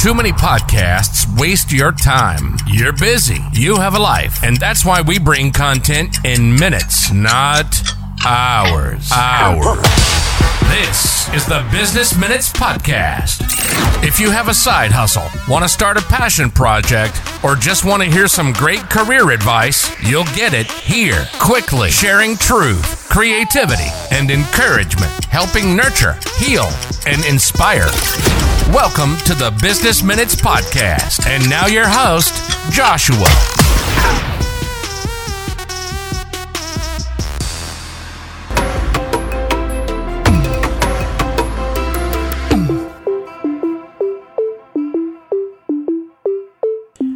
Too many podcasts waste your time. You're busy. You have a life. And that's why we bring content in minutes, not hours. Hours. This is the Business Minutes Podcast. If you have a side hustle, want to start a passion project, or just want to hear some great career advice, you'll get it here. Quickly sharing truth, creativity, and encouragement, helping nurture, heal, and inspire. Welcome to the Business Minutes Podcast. And now your host, Joshua.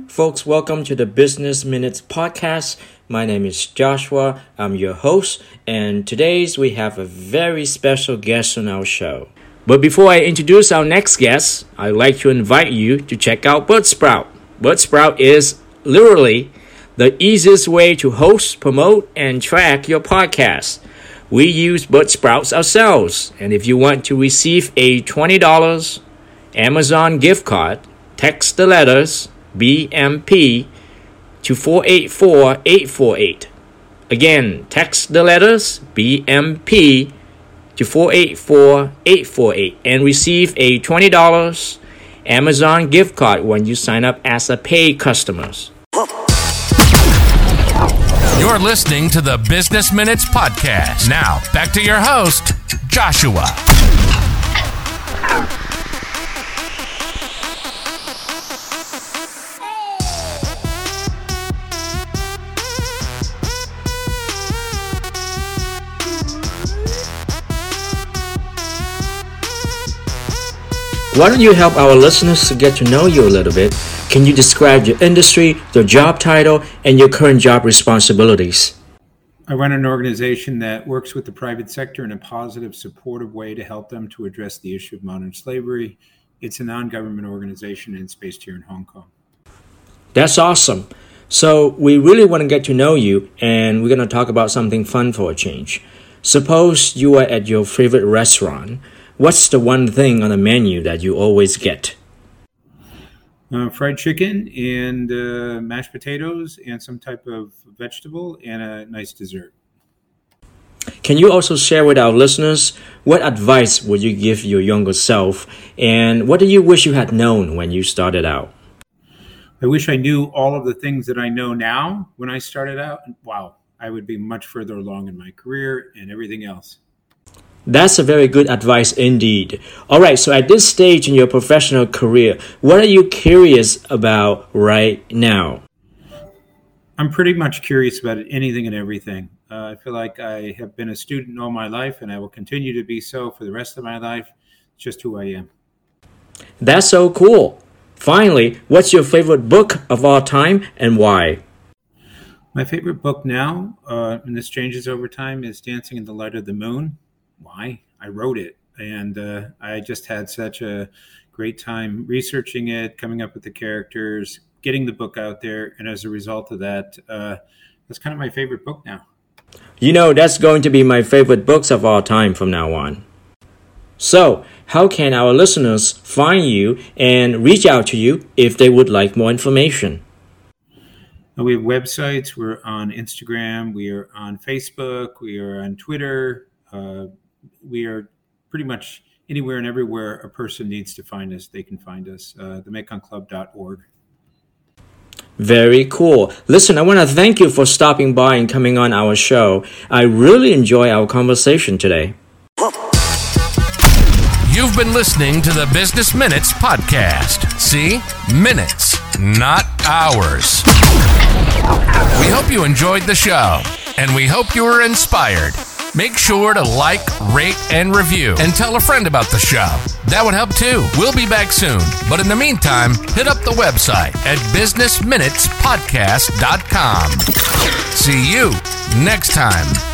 Folks, welcome to the Business Minutes podcast. My name is Joshua. I'm your host, and today's we have a very special guest on our show. But before I introduce our next guest, I'd like to invite you to check out Buzzsprout. Buzzsprout is literally the easiest way to host, promote, and track your podcast. We use Buzzsprouts ourselves, and if you want to receive a $20 Amazon gift card, text the letters BMP to 484848. Again, text the letters BMP to 484848 and receive a $20 Amazon gift card when you sign up as a paid customer. You're listening to the Business Minutes Podcast. Now, back to your host, Joshua. Why don't you help our listeners to get to know you a little bit? Can you describe your industry, your job title, and your current job responsibilities? I run an organization that works with the private sector in a positive, supportive way to help them to address the issue of modern slavery. It's a non government organization and it's based here in Hong Kong. That's awesome. So, we really want to get to know you, and we're going to talk about something fun for a change. Suppose you are at your favorite restaurant What's the one thing on the menu that you always get? Uh, fried chicken and uh, mashed potatoes and some type of vegetable and a nice dessert. Can you also share with our listeners what advice would you give your younger self and what do you wish you had known when you started out? I wish I knew all of the things that I know now when I started out. Wow, I would be much further along in my career and everything else. That's a very good advice indeed. All right, so at this stage in your professional career, what are you curious about right now? I'm pretty much curious about anything and everything. Uh, I feel like I have been a student all my life and I will continue to be so for the rest of my life. It's just who I am. That's so cool. Finally, what's your favorite book of all time and why? My favorite book now, uh, and this changes over time, is Dancing in the Light of the Moon why I wrote it, and uh, I just had such a great time researching it, coming up with the characters, getting the book out there, and as a result of that, uh, that's kind of my favorite book now. You know, that's going to be my favorite books of all time from now on. So, how can our listeners find you and reach out to you if they would like more information? We have websites. We're on Instagram. We are on Facebook. We are on Twitter. Uh, we are pretty much anywhere and everywhere a person needs to find us, they can find us. Uh, themekongclub.org. Very cool. Listen, I want to thank you for stopping by and coming on our show. I really enjoy our conversation today. You've been listening to the Business Minutes podcast. See? Minutes, not hours. We hope you enjoyed the show, and we hope you were inspired. Make sure to like, rate, and review, and tell a friend about the show. That would help too. We'll be back soon. But in the meantime, hit up the website at businessminutespodcast.com. See you next time.